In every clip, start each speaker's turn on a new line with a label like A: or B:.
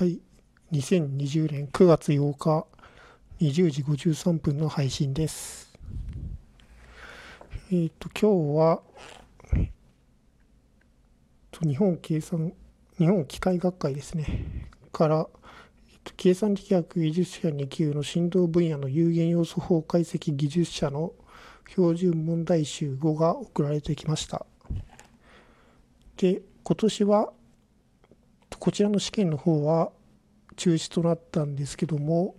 A: はい、2020年9月8日20時53分の配信です。えっ、と、今日は、えっと日本計算、日本機械学会ですね、から、えっと計算力学技術者2級の振動分野の有限要素法解析技術者の標準問題集5が送られてきました。で、今年は、こちらの試験の方は中止となったんですけども、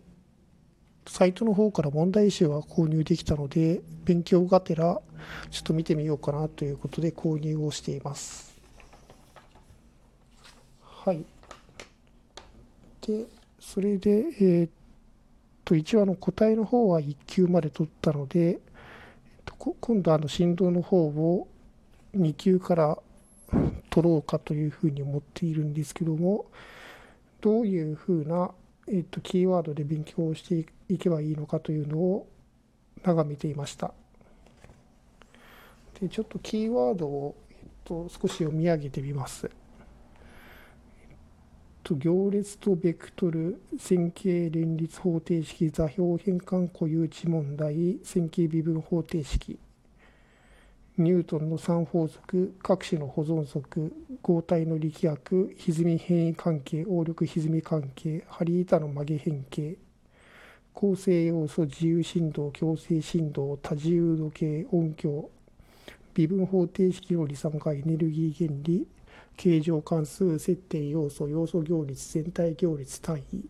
A: サイトの方から問題集は購入できたので、勉強がてらちょっと見てみようかなということで購入をしています。はい。で、それで、えーっと、一応あの答えの方は1級まで取ったので、えっと今度あの振動の方を2級から取ろうかというふうに思っているんですけども、どういうふうな、えっと、キーワードで勉強をしていけばいいのかというのを眺めていました。で、ちょっとキーワードを、えっと、少し読み上げてみます。と、行列とベクトル、線形連立方程式、座標変換固有値問題、線形微分方程式。ニュートンの三法則、各種の保存則、合体の力学、歪み変異関係、応力歪み関係、ハリータの曲げ変形、構成要素、自由振動、強制振動、多自由度計、音響、微分方程式の離散化、エネルギー原理、形状関数、接点要素、要素行列、全体行列単位、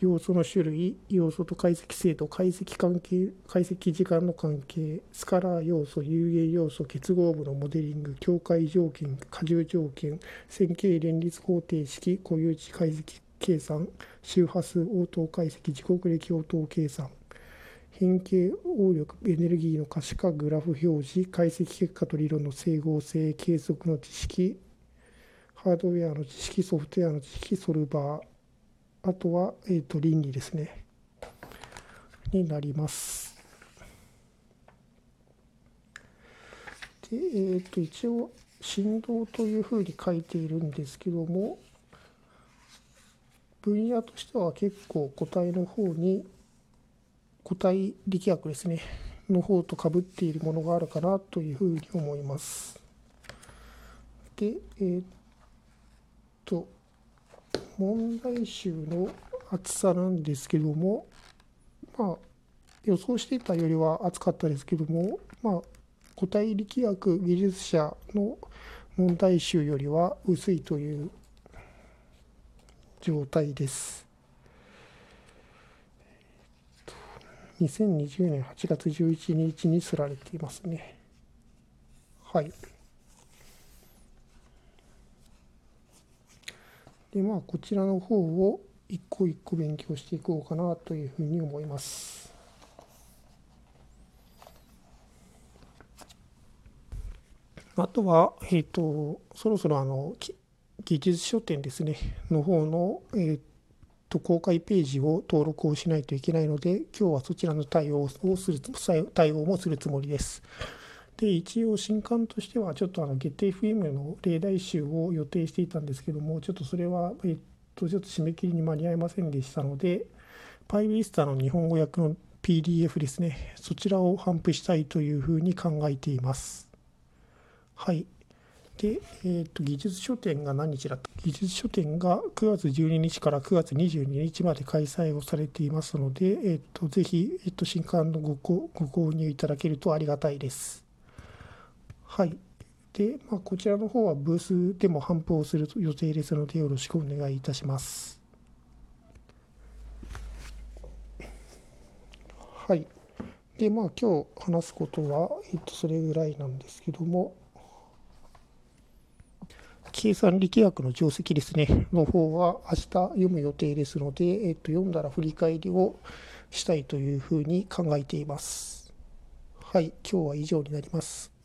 A: 要素の種類、要素と解析精度、解析関係、解析時間の関係、スカラー要素、有限要素、結合部のモデリング、境界条件、過重条件、線形連立方程式、固有値解析計算、周波数応答解析、時刻歴応答計算、変形応力、エネルギーの可視化、グラフ表示、解析結果と理論の整合性、計測の知識、ハードウェアの知識、ソフトウェアの知識、ソルバー、あとは、えー、と倫理ですね。になります。で、えー、と一応、振動というふうに書いているんですけども、分野としては結構個体の方に、個体力学ですね、の方とかぶっているものがあるかなというふうに思います。で、えー、と、問題集の厚さなんですけども、まあ、予想していたよりは厚かったですけども、まあ、個体力学技術者の問題集よりは薄いという状態です。2020年8月11日にすられていますね。はい。でまあこちらの方を一個一個勉強していこうかなというふうに思います。あとは、えっ、と、そろそろあの、技術書店ですね、の方の、えっ、と、公開ページを登録をしないといけないので、今日はそちらの対応をする、対応もするつもりです。で一応新刊としてはちょっとあの GetFM の例題集を予定していたんですけどもちょっとそれはえっとちょっと締め切りに間に合いませんでしたので PyVista の日本語訳の PDF ですねそちらを頒布したいというふうに考えています。はい。で、えっと技術書店が何日だった？技術書店が9月12日から9月22日まで開催をされていますので、えっとぜひ、えっと新刊のごご購入いただけるとありがたいです。はい。で、まあ、こちらの方はブースでも頒布をする予定ですので、よろしくお願いいたします。はい。で、まあ、今日話すことは、えっと、それぐらいなんですけども、計算力学の定石ですね、の方は明日読む予定ですので、えっと、読んだら振り返りをしたいというふうに考えています。はい。今日は以上になります。